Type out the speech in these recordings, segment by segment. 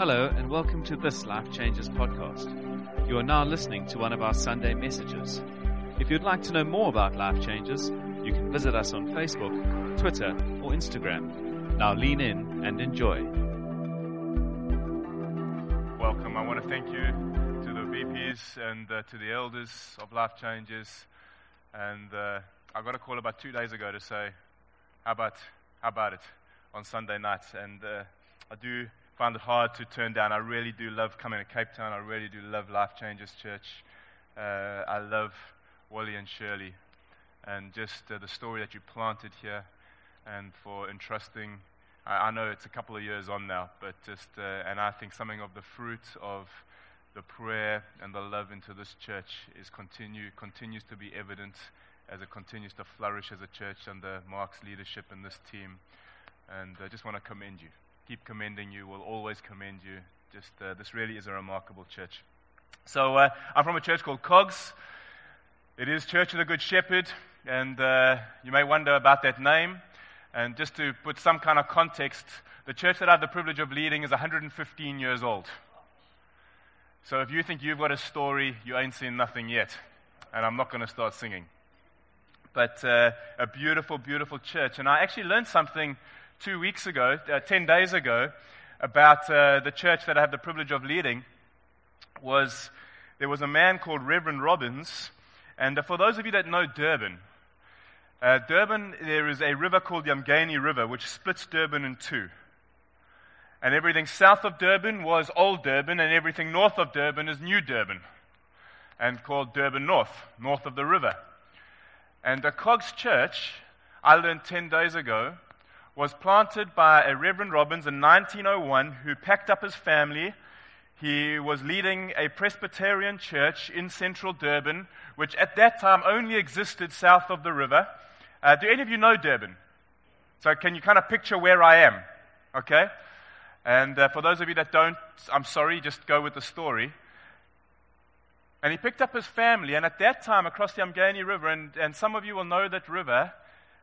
Hello, and welcome to this Life Changes podcast. You are now listening to one of our Sunday messages. If you'd like to know more about Life Changes, you can visit us on Facebook, Twitter, or Instagram. Now lean in and enjoy. Welcome. I want to thank you to the VPs and uh, to the elders of Life Changes. And uh, I got a call about two days ago to say, how about, how about it on Sunday night? And uh, I do find it hard to turn down. I really do love coming to Cape Town. I really do love Life Changes Church. Uh, I love Wally and Shirley and just uh, the story that you planted here and for entrusting. I, I, know it's a couple of years on now, but just, uh, and I think something of the fruit of the prayer and the love into this church is continue, continues to be evident as it continues to flourish as a church under Mark's leadership and this team. And I just want to commend you keep commending you, will always commend you. Just uh, this really is a remarkable church. So uh, I'm from a church called Cogs. It is Church of the Good Shepherd, and uh, you may wonder about that name. And just to put some kind of context, the church that I have the privilege of leading is 115 years old. So if you think you've got a story, you ain't seen nothing yet. And I'm not going to start singing. But uh, a beautiful, beautiful church. And I actually learned something two weeks ago, uh, 10 days ago, about uh, the church that I have the privilege of leading was there was a man called Reverend Robbins. And uh, for those of you that know Durban, uh, Durban, there is a river called the Umgeni River, which splits Durban in two. And everything south of Durban was Old Durban, and everything north of Durban is New Durban, and called Durban North, north of the river. And the Cogs Church, I learned 10 days ago, was planted by a Reverend Robbins in 1901 who packed up his family. He was leading a Presbyterian church in central Durban, which at that time only existed south of the river. Uh, do any of you know Durban? So, can you kind of picture where I am? Okay? And uh, for those of you that don't, I'm sorry, just go with the story. And he picked up his family, and at that time, across the Umgeni River, and, and some of you will know that river,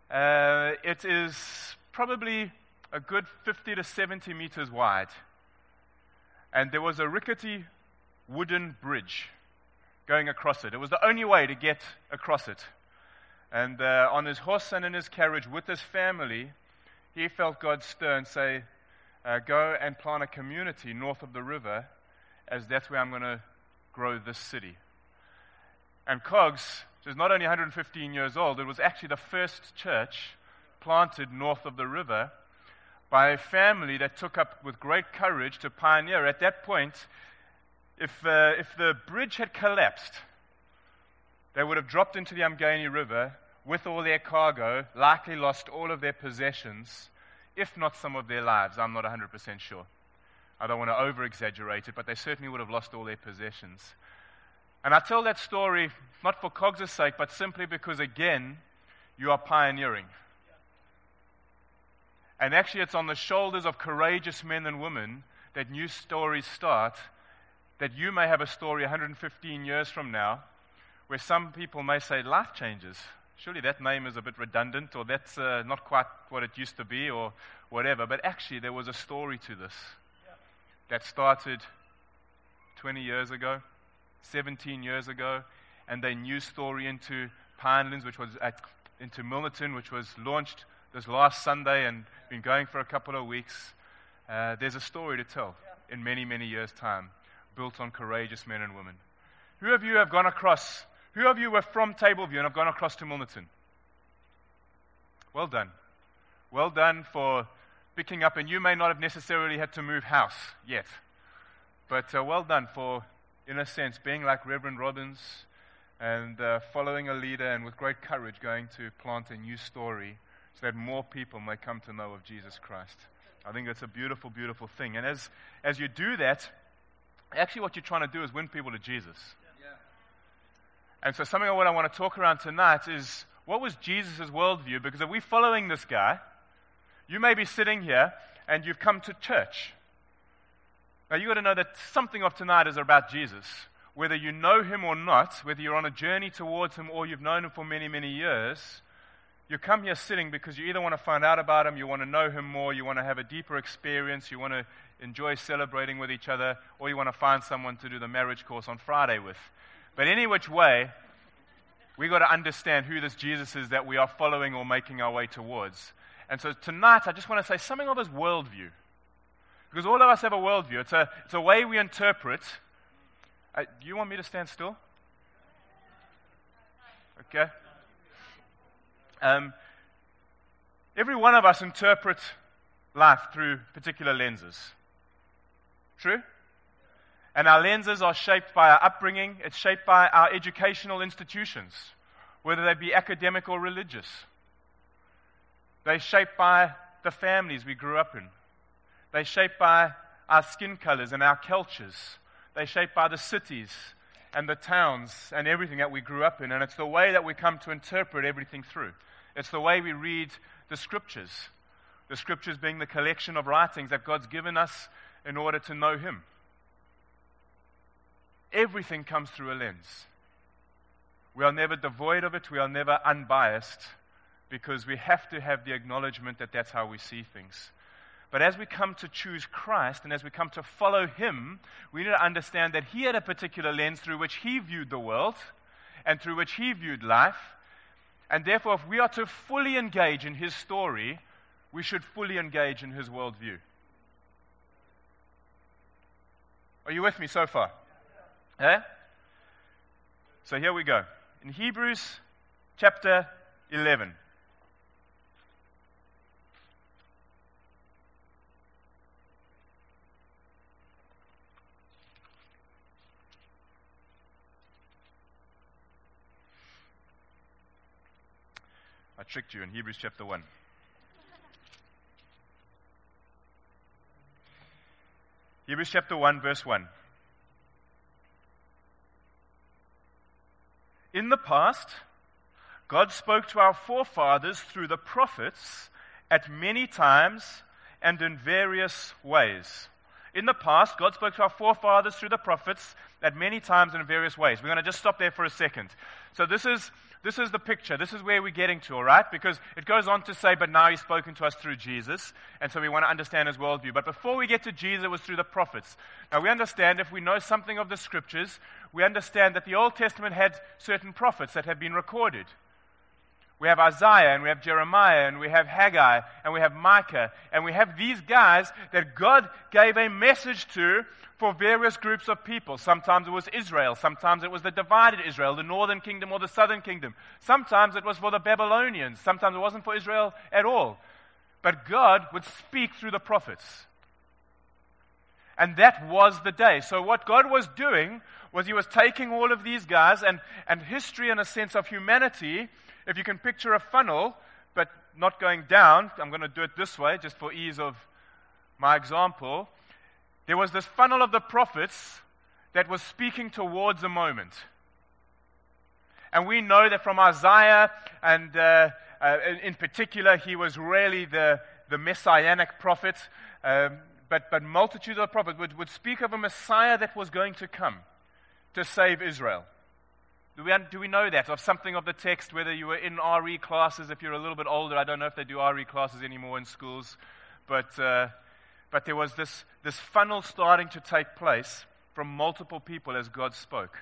uh, it is probably a good 50 to 70 meters wide. And there was a rickety wooden bridge going across it. It was the only way to get across it. And uh, on his horse and in his carriage with his family, he felt God stir and say, uh, Go and plant a community north of the river, as that's where I'm going to grow this city. And Cogs, which is not only 115 years old, it was actually the first church planted north of the river by a family that took up with great courage to pioneer. At that point, if, uh, if the bridge had collapsed, they would have dropped into the Umgeni River with all their cargo, likely lost all of their possessions, if not some of their lives. I'm not 100% sure. I don't want to over exaggerate it, but they certainly would have lost all their possessions. And I tell that story not for Cogs' sake, but simply because, again, you are pioneering. And actually, it's on the shoulders of courageous men and women that new stories start. That you may have a story 115 years from now where some people may say, Life changes. Surely that name is a bit redundant, or that's uh, not quite what it used to be, or whatever. But actually, there was a story to this that started 20 years ago, 17 years ago, and a new story into Pinelands, which was at, into Milnerton, which was launched this last Sunday and been going for a couple of weeks. Uh, there's a story to tell in many, many years' time, built on courageous men and women. Who of you have gone across? Who of you were from Tableview and have gone across to Milnerton? Well done. Well done for picking up, and you may not have necessarily had to move house yet, but uh, well done for, in a sense, being like Reverend Robbins and uh, following a leader and with great courage going to plant a new story so that more people may come to know of Jesus Christ. I think that's a beautiful, beautiful thing. And as, as you do that, actually what you're trying to do is win people to Jesus. Yeah. And so something of what I want to talk around tonight is what was Jesus' worldview? Because if we're following this guy, you may be sitting here and you've come to church. Now you've got to know that something of tonight is about Jesus. Whether you know him or not, whether you're on a journey towards him or you've known him for many, many years, you come here sitting because you either want to find out about him, you want to know him more, you want to have a deeper experience, you want to enjoy celebrating with each other, or you want to find someone to do the marriage course on Friday with. But any which way, we've got to understand who this Jesus is that we are following or making our way towards. And so tonight, I just want to say something of his worldview. Because all of us have a worldview, it's a, it's a way we interpret. Uh, do you want me to stand still? Okay. Um, every one of us interprets life through particular lenses. True? And our lenses are shaped by our upbringing, it's shaped by our educational institutions, whether they be academic or religious. They're shaped by the families we grew up in. They're shaped by our skin colors and our cultures. They're shaped by the cities and the towns and everything that we grew up in. And it's the way that we come to interpret everything through. It's the way we read the scriptures. The scriptures being the collection of writings that God's given us in order to know Him. Everything comes through a lens. We are never devoid of it, we are never unbiased because we have to have the acknowledgement that that's how we see things. But as we come to choose Christ and as we come to follow Him, we need to understand that He had a particular lens through which He viewed the world and through which He viewed life. And therefore, if we are to fully engage in His story, we should fully engage in His worldview. Are you with me so far? Eh? So here we go. In Hebrews chapter 11. I tricked you in Hebrews chapter 1. Hebrews chapter 1, verse 1. In the past, God spoke to our forefathers through the prophets at many times and in various ways. In the past, God spoke to our forefathers through the prophets at many times and in various ways. We're going to just stop there for a second. So, this is this is the picture. This is where we're getting to, all right? Because it goes on to say, but now he's spoken to us through Jesus. And so we want to understand his worldview. But before we get to Jesus, it was through the prophets. Now we understand, if we know something of the scriptures, we understand that the Old Testament had certain prophets that have been recorded. We have Isaiah and we have Jeremiah and we have Haggai and we have Micah and we have these guys that God gave a message to for various groups of people. Sometimes it was Israel, sometimes it was the divided Israel, the northern kingdom or the southern kingdom. Sometimes it was for the Babylonians, sometimes it wasn't for Israel at all. But God would speak through the prophets. And that was the day. So, what God was doing was He was taking all of these guys and, and history and a sense of humanity. If you can picture a funnel, but not going down, I'm going to do it this way just for ease of my example there was this funnel of the prophets that was speaking towards a moment. And we know that from Isaiah, and uh, uh, in particular, he was really the, the messianic prophet. Um, but, but multitudes of prophets would, would speak of a Messiah that was going to come to save Israel. Do we, do we know that? Of something of the text, whether you were in RE classes, if you're a little bit older, I don't know if they do RE classes anymore in schools, but uh, but there was this, this funnel starting to take place from multiple people as God spoke.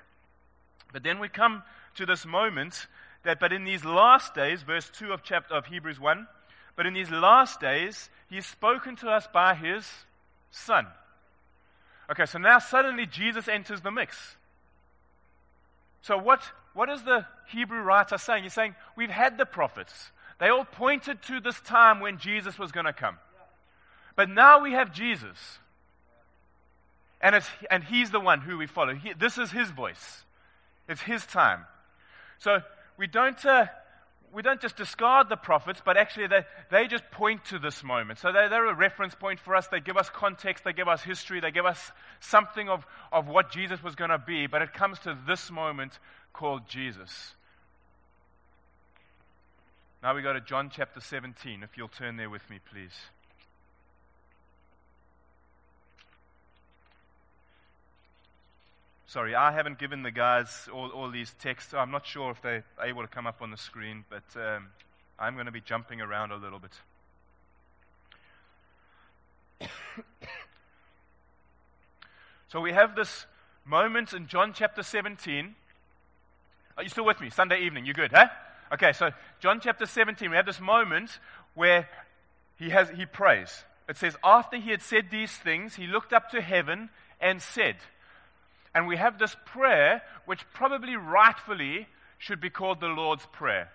But then we come to this moment that, but in these last days, verse 2 of, chapter, of Hebrews 1, but in these last days, he's spoken to us by his Son. Okay, so now suddenly Jesus enters the mix. So, what, what is the Hebrew writer saying? He's saying, We've had the prophets. They all pointed to this time when Jesus was going to come. But now we have Jesus. And, and he's the one who we follow. He, this is his voice. It's his time. So we don't, uh, we don't just discard the prophets, but actually they, they just point to this moment. So they, they're a reference point for us. They give us context, they give us history, they give us something of, of what Jesus was going to be. But it comes to this moment called Jesus. Now we go to John chapter 17. If you'll turn there with me, please. Sorry, I haven't given the guys all, all these texts. I'm not sure if they're able to come up on the screen, but um, I'm going to be jumping around a little bit. so we have this moment in John chapter 17. Are you still with me? Sunday evening, you good, huh? Okay, so John chapter 17, we have this moment where he, has, he prays. It says, After he had said these things, he looked up to heaven and said, and we have this prayer, which probably rightfully should be called the Lord's Prayer.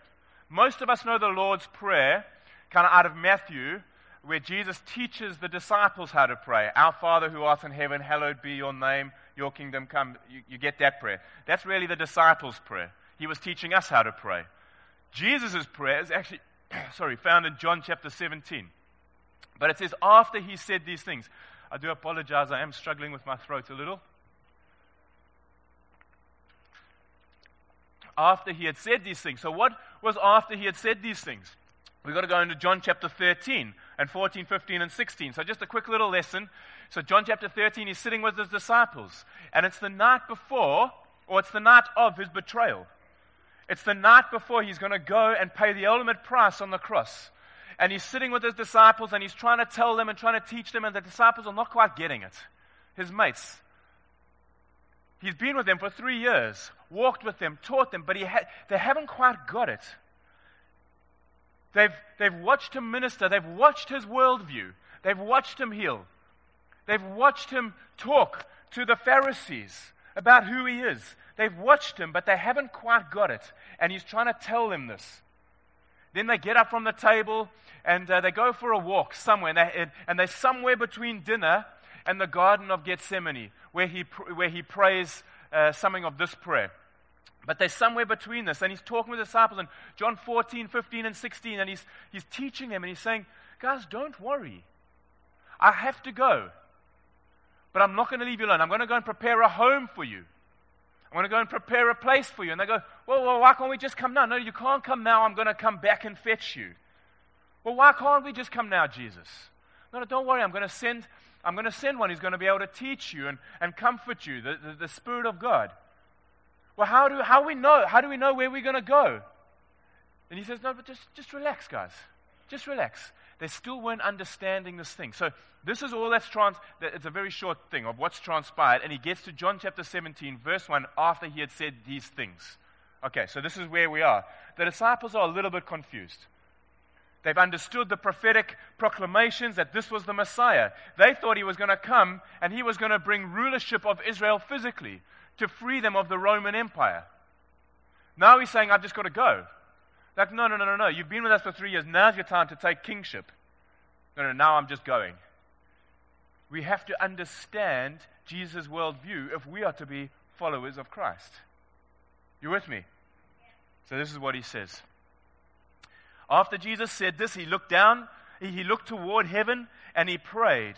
Most of us know the Lord's Prayer, kind of out of Matthew, where Jesus teaches the disciples how to pray. Our Father who art in heaven, hallowed be your name, your kingdom come. You, you get that prayer. That's really the disciples' prayer. He was teaching us how to pray. Jesus' prayer is actually, sorry, found in John chapter 17. But it says, after he said these things. I do apologize, I am struggling with my throat a little. After he had said these things. So, what was after he had said these things? We've got to go into John chapter 13 and 14, 15, and 16. So, just a quick little lesson. So, John chapter 13, he's sitting with his disciples. And it's the night before, or it's the night of his betrayal. It's the night before he's going to go and pay the ultimate price on the cross. And he's sitting with his disciples and he's trying to tell them and trying to teach them, and the disciples are not quite getting it. His mates. He's been with them for three years, walked with them, taught them, but he ha- they haven't quite got it. They've, they've watched him minister, they've watched his worldview, they've watched him heal, they've watched him talk to the Pharisees about who he is. They've watched him, but they haven't quite got it. And he's trying to tell them this. Then they get up from the table and uh, they go for a walk somewhere. And, they, and they're somewhere between dinner and the Garden of Gethsemane, where he, where he prays uh, something of this prayer. But they're somewhere between this. And he's talking with the disciples in John 14, 15, and 16. And he's, he's teaching them and he's saying, Guys, don't worry. I have to go. But I'm not going to leave you alone. I'm going to go and prepare a home for you. I'm going to go and prepare a place for you. And they go, well, well, why can't we just come now? No, you can't come now. I'm going to come back and fetch you. Well, why can't we just come now, Jesus? No, no, don't worry. I'm going to send, I'm going to send one who's going to be able to teach you and, and comfort you, the, the, the Spirit of God. Well, how do, how, we know, how do we know where we're going to go? And he says, no, but just, just relax, guys. Just relax. They still weren't understanding this thing. So this is all that's trans. It's a very short thing of what's transpired. And he gets to John chapter 17, verse 1, after he had said these things. Okay, so this is where we are. The disciples are a little bit confused. They've understood the prophetic proclamations that this was the Messiah. They thought he was going to come and he was going to bring rulership of Israel physically to free them of the Roman Empire. Now he's saying, I've just got to go. Like, no, no, no, no, no. You've been with us for three years. Now's your time to take kingship. No, no, now I'm just going. We have to understand Jesus' worldview if we are to be followers of Christ. You with me? So this is what he says. After Jesus said this, he looked down, he looked toward heaven, and he prayed,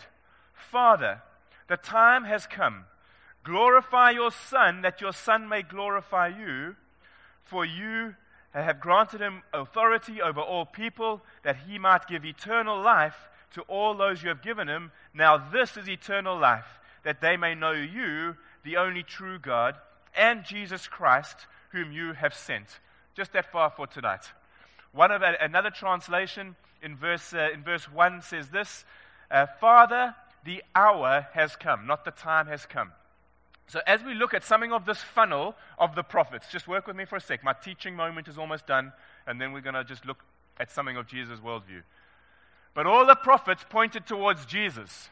Father, the time has come. Glorify your Son, that your Son may glorify you, for you have granted him authority over all people, that he might give eternal life to all those you have given him. Now, this is eternal life, that they may know you, the only true God, and Jesus Christ, whom you have sent. Just that far for tonight. One of another translation in verse uh, in verse one says this: uh, "Father, the hour has come, not the time has come." So, as we look at something of this funnel of the prophets, just work with me for a sec. My teaching moment is almost done, and then we're going to just look at something of Jesus' worldview. But all the prophets pointed towards Jesus.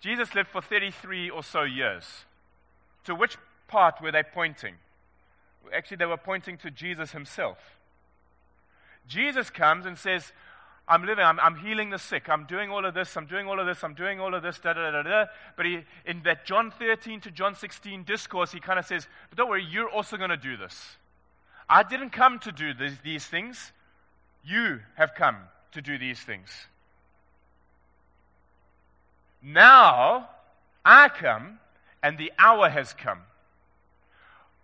Jesus lived for 33 or so years. To which part were they pointing? Actually, they were pointing to Jesus himself. Jesus comes and says, I'm living, I'm, I'm, healing the sick, I'm doing all of this, I'm doing all of this, I'm doing all of this, da da da da. But he, in that John 13 to John 16 discourse, he kind of says, But don't worry, you're also going to do this. I didn't come to do these, these things, you have come to do these things. Now I come, and the hour has come.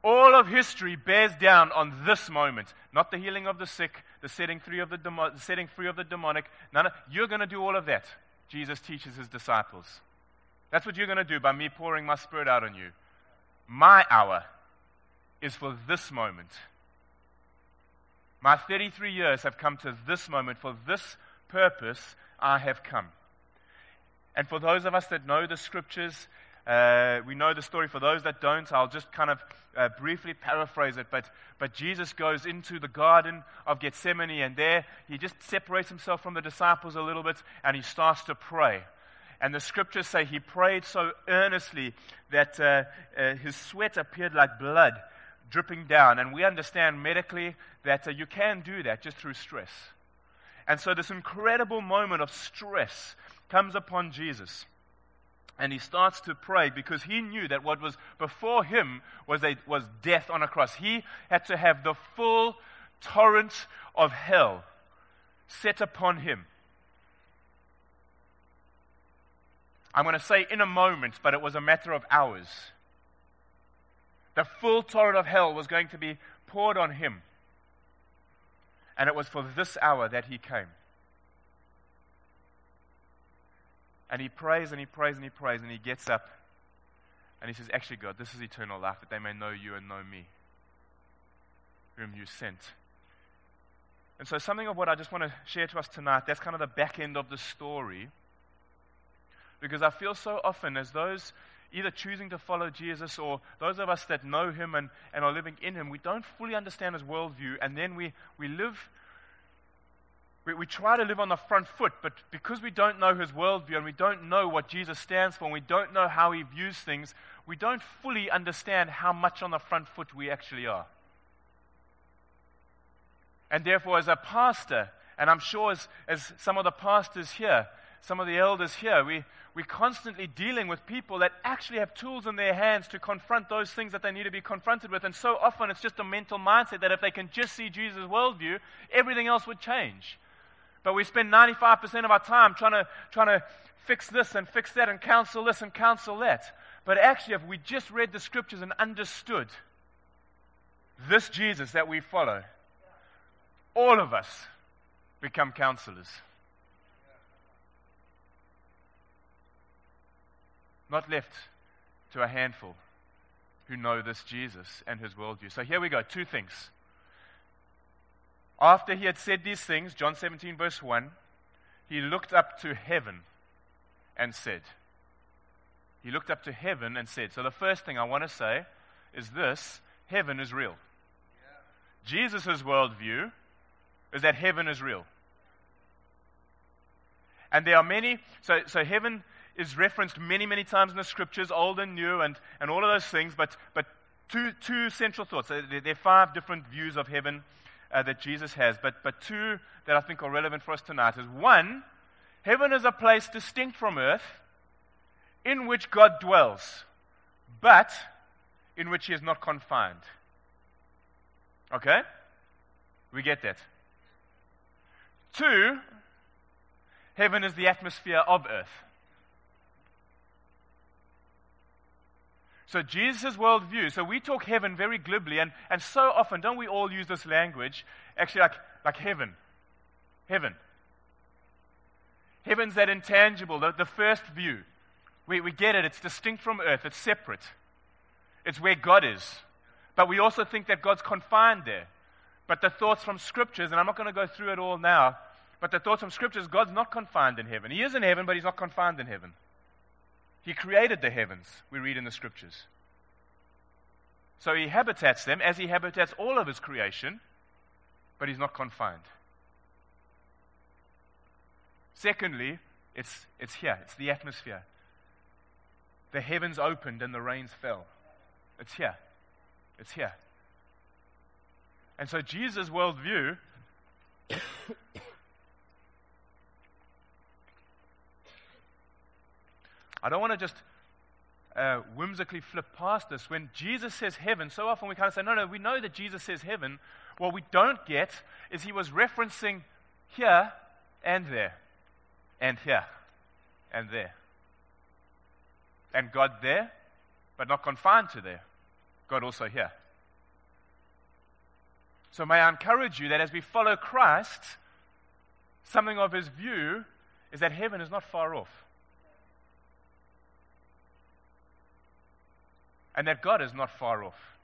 All of history bears down on this moment. Not the healing of the sick, the setting free of the, demo- setting free of the demonic. None of, you're going to do all of that, Jesus teaches his disciples. That's what you're going to do by me pouring my spirit out on you. My hour is for this moment. My 33 years have come to this moment. For this purpose, I have come. And for those of us that know the scriptures, uh, we know the story. For those that don't, I'll just kind of uh, briefly paraphrase it. But, but Jesus goes into the Garden of Gethsemane, and there he just separates himself from the disciples a little bit, and he starts to pray. And the scriptures say he prayed so earnestly that uh, uh his sweat appeared like blood dripping down. And we understand medically that uh, you can do that just through stress. And so this incredible moment of stress comes upon Jesus. And he starts to pray because he knew that what was before him was, a, was death on a cross. He had to have the full torrent of hell set upon him. I'm going to say in a moment, but it was a matter of hours. The full torrent of hell was going to be poured on him. And it was for this hour that he came. And he prays and he prays and he prays and he gets up and he says, Actually, God, this is eternal life, that they may know you and know me, whom you sent. And so, something of what I just want to share to us tonight, that's kind of the back end of the story. Because I feel so often as those either choosing to follow Jesus or those of us that know him and, and are living in him, we don't fully understand his worldview, and then we, we live we, we try to live on the front foot, but because we don't know his worldview and we don't know what Jesus stands for and we don't know how he views things, we don't fully understand how much on the front foot we actually are. And therefore, as a pastor, and I'm sure as, as some of the pastors here, some of the elders here, we, we're constantly dealing with people that actually have tools in their hands to confront those things that they need to be confronted with. And so often it's just a mental mindset that if they can just see Jesus' worldview, everything else would change. But we spend 95% of our time trying to, trying to fix this and fix that and counsel this and counsel that. But actually, if we just read the scriptures and understood this Jesus that we follow, all of us become counselors. Not left to a handful who know this Jesus and his worldview. So here we go two things. After he had said these things, John 17, verse 1, he looked up to heaven and said, He looked up to heaven and said, So the first thing I want to say is this heaven is real. Yeah. Jesus' worldview is that heaven is real. And there are many, so, so heaven is referenced many, many times in the scriptures, old and new, and, and all of those things, but, but two, two central thoughts. There, are five different views of heaven uh, that Jesus has, but, but two that I think are relevant for us tonight is one, heaven is a place distinct from earth in which God dwells, but in which he is not confined. Okay? We get that. Two, heaven is the atmosphere of earth. So, Jesus' worldview, so we talk heaven very glibly, and, and so often, don't we all use this language? Actually, like, like heaven. Heaven. Heaven's that intangible, the, the first view. We, we get it, it's distinct from earth, it's separate. It's where God is. But we also think that God's confined there. But the thoughts from scriptures, and I'm not going to go through it all now, but the thoughts from scriptures, God's not confined in heaven. He is in heaven, but he's not confined in heaven. He created the heavens, we read in the scriptures. So he habitats them as he habitats all of his creation, but he's not confined. Secondly, it's, it's here, it's the atmosphere. The heavens opened and the rains fell. It's here. It's here. And so Jesus' worldview I don't want to just uh, whimsically flip past this. When Jesus says heaven, so often we kind of say, no, no, we know that Jesus says heaven. What we don't get is he was referencing here and there, and here and there. And God there, but not confined to there. God also here. So may I encourage you that as we follow Christ, something of his view is that heaven is not far off. And that God is not far off.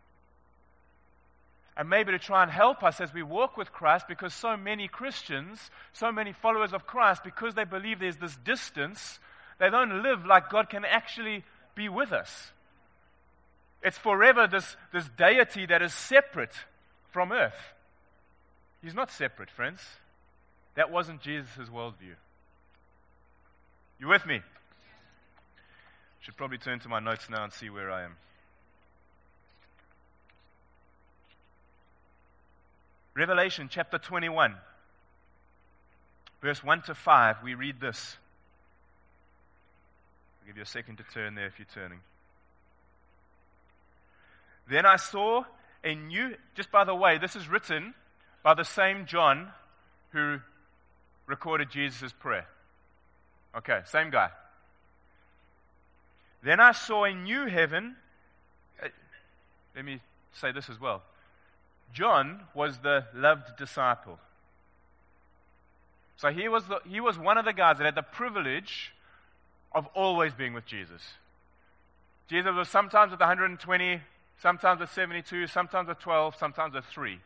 and maybe to try and help us as we walk with Christ because so many Christians, so many followers of Christ, because they believe there's this distance, they don't live like God can actually be with us. It's forever this, this deity that is separate from earth. He's not separate, friends. That wasn't Jesus' worldview. You with me? Should probably turn to my notes now and see where I am. Revelation chapter 21, verse 1 to 5, we read this. I'll give you a second to turn there if you're turning. Then I saw a new, just by the way, this is written by the same John who recorded Jesus' prayer. Okay, same guy. Then I saw a new heaven. Uh, let me say this as well. John was the loved disciple. So he was, the, he was one of the guys that had the privilege of always being with Jesus. Jesus was sometimes with 120, sometimes with 72, sometimes with 12, sometimes with 3.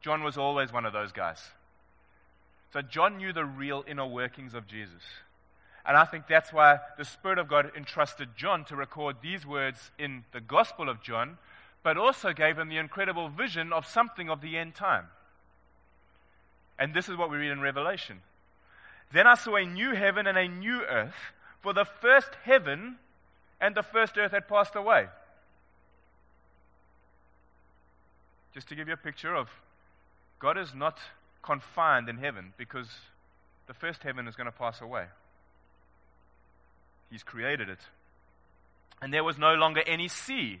John was always one of those guys. So John knew the real inner workings of Jesus. And I think that's why the Spirit of God entrusted John to record these words in the Gospel of John, but also gave him the incredible vision of something of the end time. And this is what we read in Revelation. Then I saw a new heaven and a new earth, for the first heaven and the first earth had passed away. Just to give you a picture of God is not confined in heaven because the first heaven is going to pass away. He's created it. And there was no longer any sea.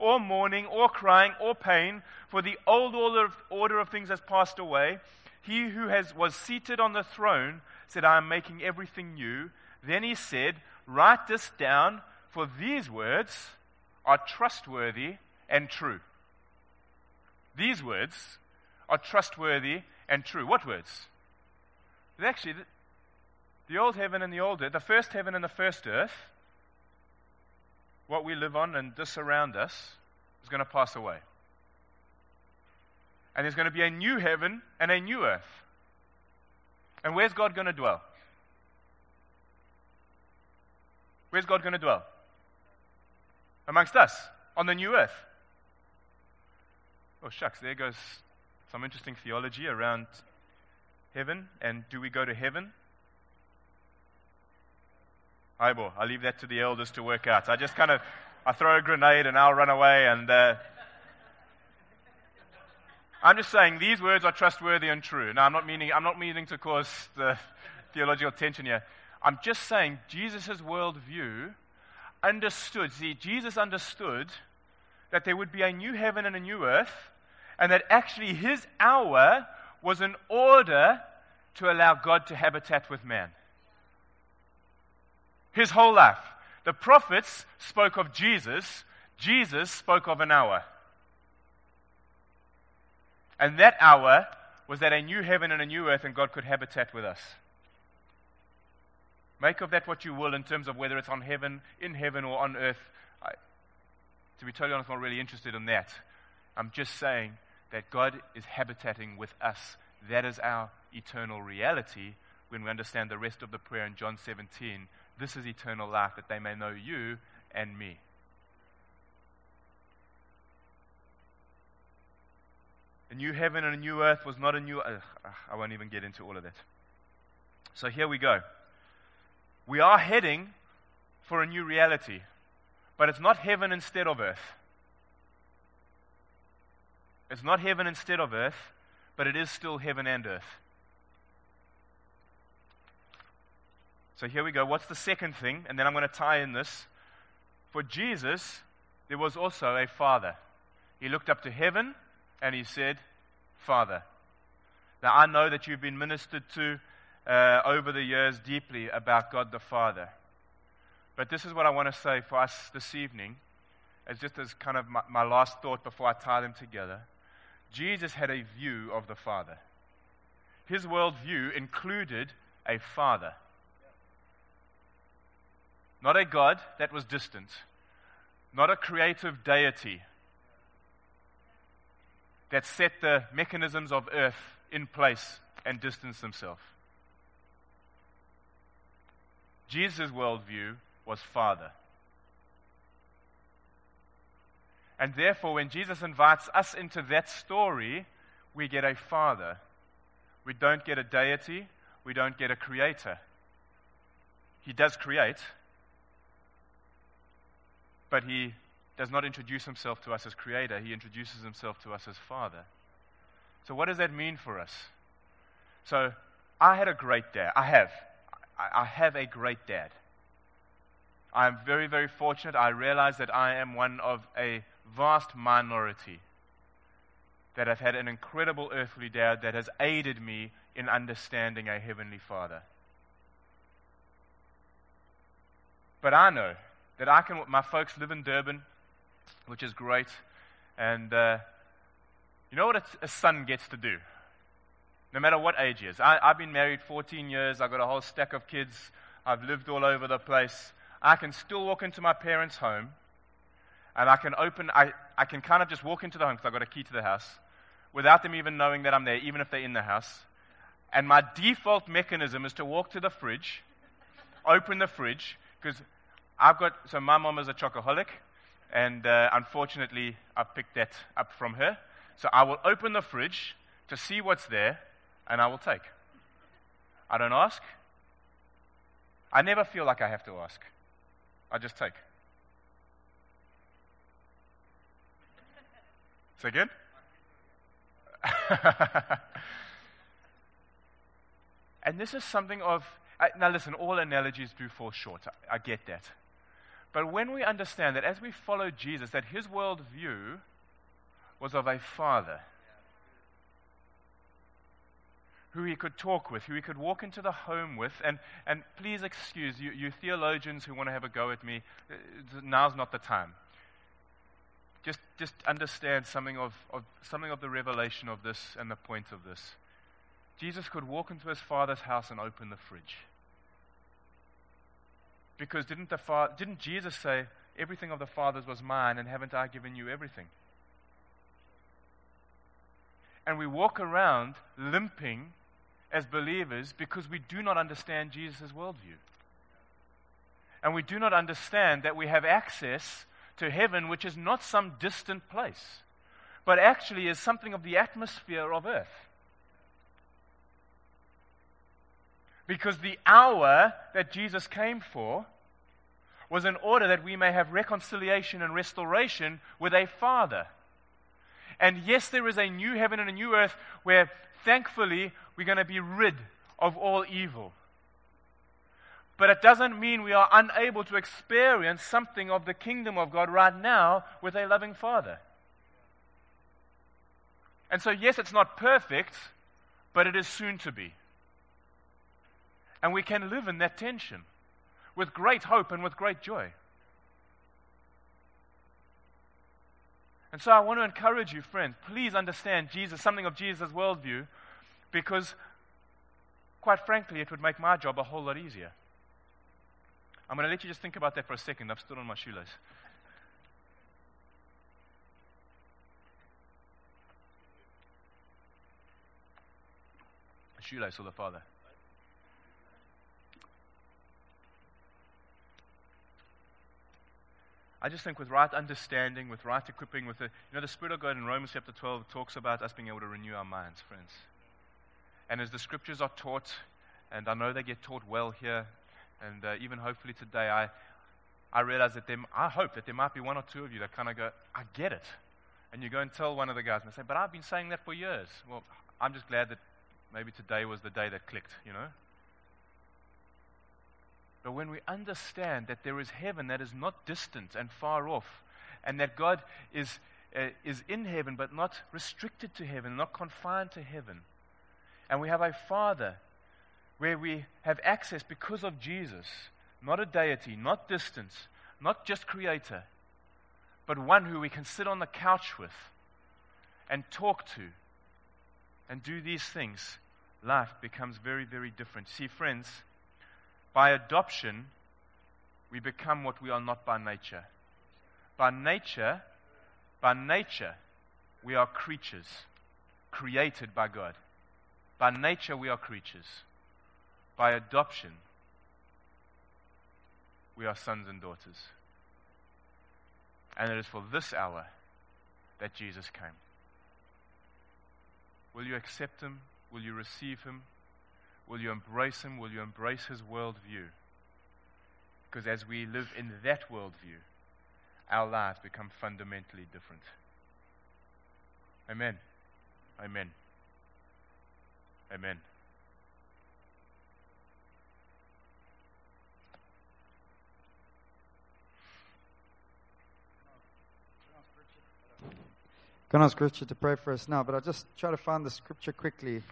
or mourning, or crying, or pain, for the old order of, order of things has passed away. He who has, was seated on the throne said, I am making everything new. Then he said, Write this down, for these words are trustworthy and true. These words are trustworthy and true. What words? actually, the, the old heaven and the old earth, the first heaven and the first earth, what we live on and this around us, is going to pass away. And there's going to be a new heaven and a new earth. And where's God going to dwell? Where's God going to dwell? Amongst us, on the new earth. Oh, shucks, there goes some interesting theology around heaven? And do we go to heaven? Ibo, I leave that to the elders to work out. I just kind of, I throw a grenade and I'll run away and. Uh, I'm just saying these words are trustworthy and true. Now, I'm not meaning, I'm not meaning to cause the theological tension here. I'm just saying Jesus' worldview understood. See, Jesus understood that there would be a new heaven and a new earth, and that actually his hour was in order to allow God to habitat with man. His whole life. The prophets spoke of Jesus, Jesus spoke of an hour. And that hour was that a new heaven and a new earth and God could habitat with us. Make of that what you will in terms of whether it's on heaven, in heaven, or on earth. I, to be totally honest, I'm not really interested in that. I'm just saying that God is habitating with us. That is our eternal reality when we understand the rest of the prayer in John 17. This is eternal life, that they may know you and me. A new heaven and a new earth was not a new. Uh, I won't even get into all of that. So here we go. We are heading for a new reality, but it's not heaven instead of earth. It's not heaven instead of earth, but it is still heaven and earth. So here we go. What's the second thing? And then I'm going to tie in this. For Jesus, there was also a Father. He looked up to heaven and he said, Father. Now, I know that you've been ministered to uh, over the years deeply about God the Father. But this is what I want to say for us this evening, as just as kind of my, my last thought before I tie them together. Jesus had a view of the Father. His worldview included a Father. Not a God that was distant, not a creative deity that set the mechanisms of earth in place and distanced himself. Jesus' worldview was Father. And therefore, when Jesus invites us into that story, we get a Father. We don't get a deity, we don't get a creator. He does create, but he does not introduce himself to us as creator, he introduces himself to us as father. So, what does that mean for us? So, I had a great dad. I have. I have a great dad. I am very, very fortunate. I realize that I am one of a vast minority that have had an incredible earthly dad that has aided me in understanding a heavenly father. But I know that I can, my folks live in Durban, which is great. And uh, you know what a, son gets to do? No matter what age he is. I, I've been married 14 years. I've got a whole stack of kids. I've lived all over the place. I can still walk into my parents' home and I can open, I, I can kind of just walk into the home because I've got a key to the house without them even knowing that I'm there, even if they're in the house. And my default mechanism is to walk to the fridge, open the fridge, because I've got, so my mom is a chocoholic, and uh, unfortunately, I picked that up from her. So I will open the fridge to see what's there, and I will take. I don't ask. I never feel like I have to ask. I just take. Say good? and this is something of, now listen, all analogies do fall short. I, I get that. But when we understand that as we follow Jesus, that his worldview was of a father who he could talk with, who he could walk into the home with. And, and please excuse you, you theologians who want to have a go at me, uh, now's not the time. Just, just understand something of, of, something of the revelation of this and the point of this. Jesus could walk into his father's house and open the fridge. Because didn't, the fa- didn't Jesus say, Everything of the Father's was mine, and haven't I given you everything? And we walk around limping as believers because we do not understand Jesus' worldview. And we do not understand that we have access to heaven, which is not some distant place, but actually is something of the atmosphere of earth. Because the hour that Jesus came for was in order that we may have reconciliation and restoration with a Father. And yes, there is a new heaven and a new earth where thankfully we're going to be rid of all evil. But it doesn't mean we are unable to experience something of the kingdom of God right now with a loving Father. And so, yes, it's not perfect, but it is soon to be. And we can live in that tension with great hope and with great joy. And so I want to encourage you, friends, please understand Jesus, something of Jesus' worldview, because quite frankly, it would make my job a whole lot easier. I'm going to let you just think about that for a second. I've stood on my shoelace. Shoelace or the Father. I just think with right understanding, with right equipping, with the, you know, the Spirit of God in Romans chapter 12 talks about us being able to renew our minds, friends. And as the scriptures are taught, and I know they get taught well here, and uh, even hopefully today, I, I realize that there, I hope that there might be one or two of you that kind of go, I get it. And you go and tell one of the guys, and they say, But I've been saying that for years. Well, I'm just glad that maybe today was the day that clicked, you know? But when we understand that there is heaven that is not distant and far off, and that God is, uh, is in heaven but not restricted to heaven, not confined to heaven, And we have a Father where we have access because of Jesus, not a deity, not distant, not just creator, but one who we can sit on the couch with and talk to and do these things, life becomes very, very different. See, friends, by adoption, we become what we are not by nature. By nature, by nature, we are creatures created by God. By nature, we are creatures. By adoption, we are sons and daughters. And it is for this hour that Jesus came. Will you accept him? Will you receive him? Will you embrace him? Will you embrace his worldview? Because as we live in that worldview, our lives become fundamentally different. Amen. Amen. Amen. Can I ask Richard to pray for us now? But I'll just try to find the scripture quickly.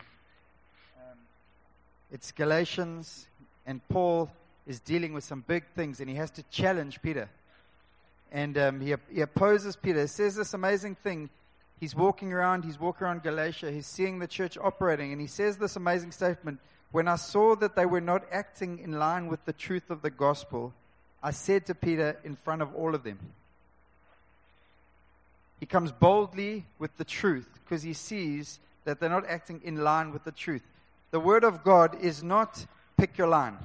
It's Galatians, and Paul is dealing with some big things, and he has to challenge Peter. And um, he, he opposes Peter. He says this amazing thing. He's walking around, he's walking around Galatia, he's seeing the church operating, and he says this amazing statement When I saw that they were not acting in line with the truth of the gospel, I said to Peter in front of all of them, he comes boldly with the truth because he sees that they're not acting in line with the truth. The Word of God is not pick your line.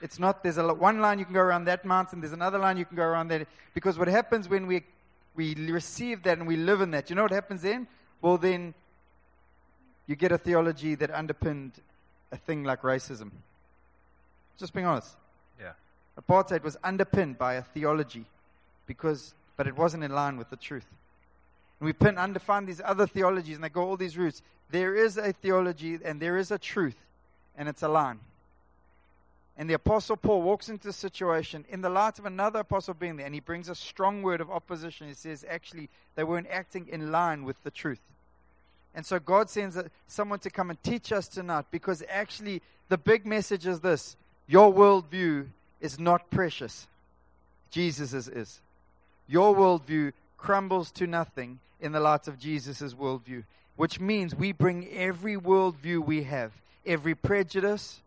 It's not, there's a, one line you can go around that mountain, there's another line you can go around that. Because what happens when we, we receive that and we live in that, you know what happens then? Well, then you get a theology that underpinned a thing like racism. Just being honest. Yeah. Apartheid was underpinned by a theology because but it wasn't in line with the truth. And we pin undefined these other theologies and they go all these routes. There is a theology and there is a truth, and it's a line. And the Apostle Paul walks into a situation in the light of another apostle being there, and he brings a strong word of opposition. He says, actually, they weren't acting in line with the truth. And so God sends someone to come and teach us tonight because actually the big message is this your worldview is not precious, Jesus' is your worldview crumbles to nothing in the light of Jesus' worldview, which means we bring every worldview we have, every prejudice,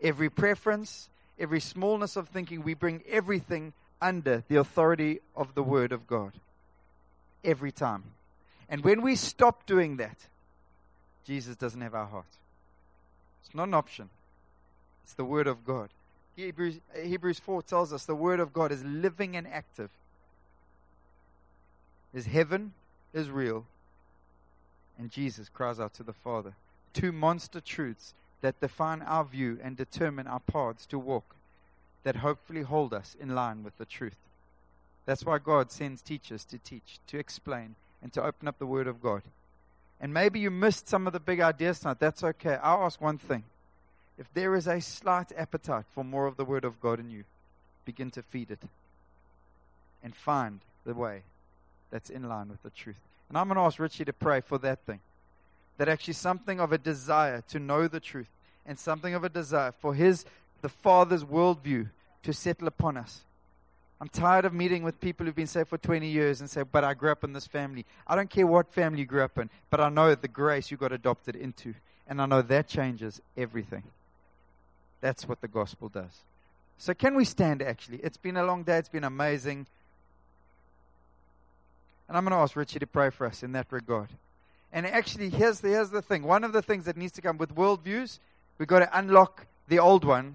every preference, every smallness of thinking, we bring everything under the authority of the Word of God. Every time. And when we stop doing that, Jesus doesn't have our heart. It's not an option, it's the Word of God. Hebrews, Hebrews 4 tells us the Word of God is living and active is heaven is real, and Jesus cries out to the Father. Two monster truths that define our view and determine our paths to walk, that hopefully hold us in line with the truth. That's why God sends teachers to teach, to explain, and to open up the Word of God. And maybe you missed some of the big ideas tonight. That's okay. I'll ask one thing. If there is a slight appetite for more of the Word of God in you, begin to feed it and find the way that's in line with the truth. And I'm going to ask Richie to pray for that thing. That actually something of a desire to know the truth and something of a desire for his, the Father's worldview to settle upon us. I'm tired of meeting with people who've been saved for 20 years and say, but I grew up in this family. I don't care what family you grew up in, but I know the grace you got adopted into. And I know that changes everything. That's what the gospel does. So, can we stand actually? It's been a long day. It's been amazing. And I'm going to ask Richie to pray for us in that regard. And actually, here's the, here's the thing. One of the things that needs to come with worldviews, we've got to unlock the old one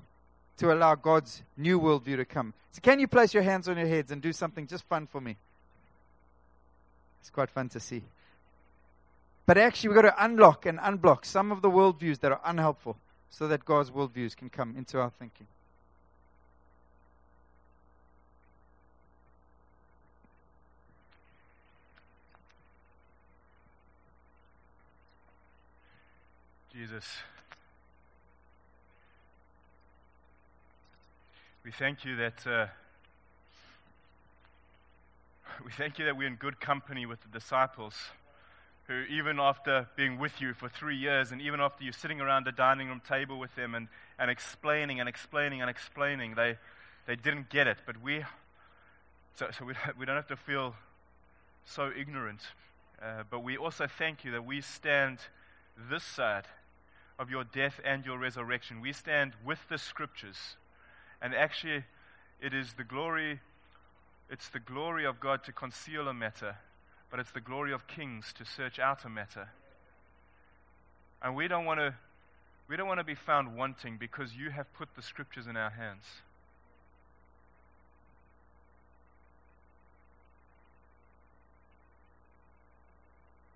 to allow God's new worldview to come. So, can you place your hands on your heads and do something just fun for me? It's quite fun to see. But actually, we've got to unlock and unblock some of the worldviews that are unhelpful so that God's worldviews can come into our thinking. Jesus. We thank you that uh, we thank you that we're in good company with the disciples who, even after being with you for three years, and even after you're sitting around the dining room table with them and, and explaining and explaining and explaining, they, they didn't get it. But we, so, so we, we don't have to feel so ignorant. Uh, but we also thank you that we stand this side of your death and your resurrection. We stand with the scriptures. And actually, it is the glory, it's the glory of God to conceal a matter, but it's the glory of kings to search out a matter. And we don't want to we don't want to be found wanting because you have put the scriptures in our hands.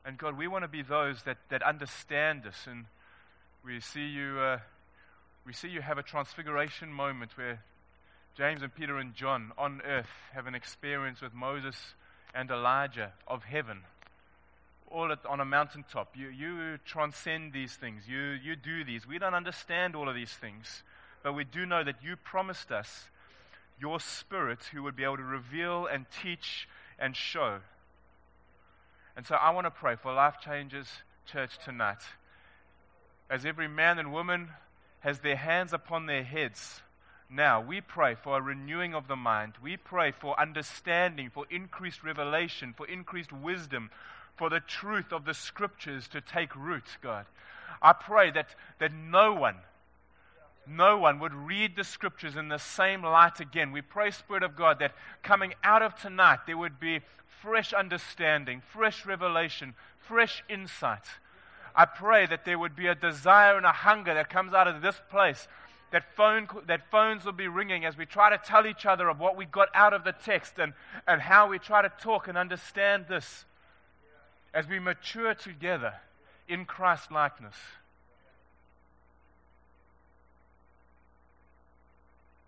And God, we want to be those that, that understand this. And we see you, uh, we see you have a transfiguration moment where James and Peter and John on earth have an experience with Moses and Elijah of heaven, all at, on a mountaintop. You, you transcend these things. You, you do these. We don't understand all of these things, but we do know that you promised us your spirit who would be able to reveal and teach and show. And so I want to pray for Life Changes Church tonight. As every man and woman has their hands upon their heads, now we pray for a renewing of the mind. We pray for understanding, for increased revelation, for increased wisdom, for the truth of the scriptures to take root, God. I pray that, that no one, no one would read the scriptures in the same light again. We pray, Spirit of God, that coming out of tonight, there would be fresh understanding, fresh revelation, fresh insight. I pray that there would be a desire and a hunger that comes out of this place. That, phone, that phones will be ringing as we try to tell each other of what we got out of the text and, and how we try to talk and understand this as we mature together in Christ likeness.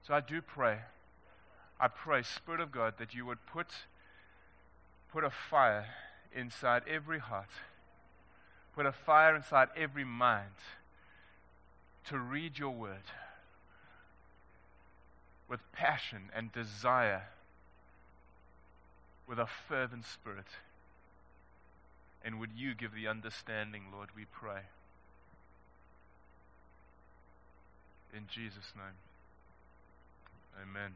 So I do pray. I pray, Spirit of God, that you would put put a fire inside every heart, put a fire inside every mind to read your word with passion and desire, with a fervent spirit. And would you give the understanding, Lord, we pray. In Jesus' name. Amen.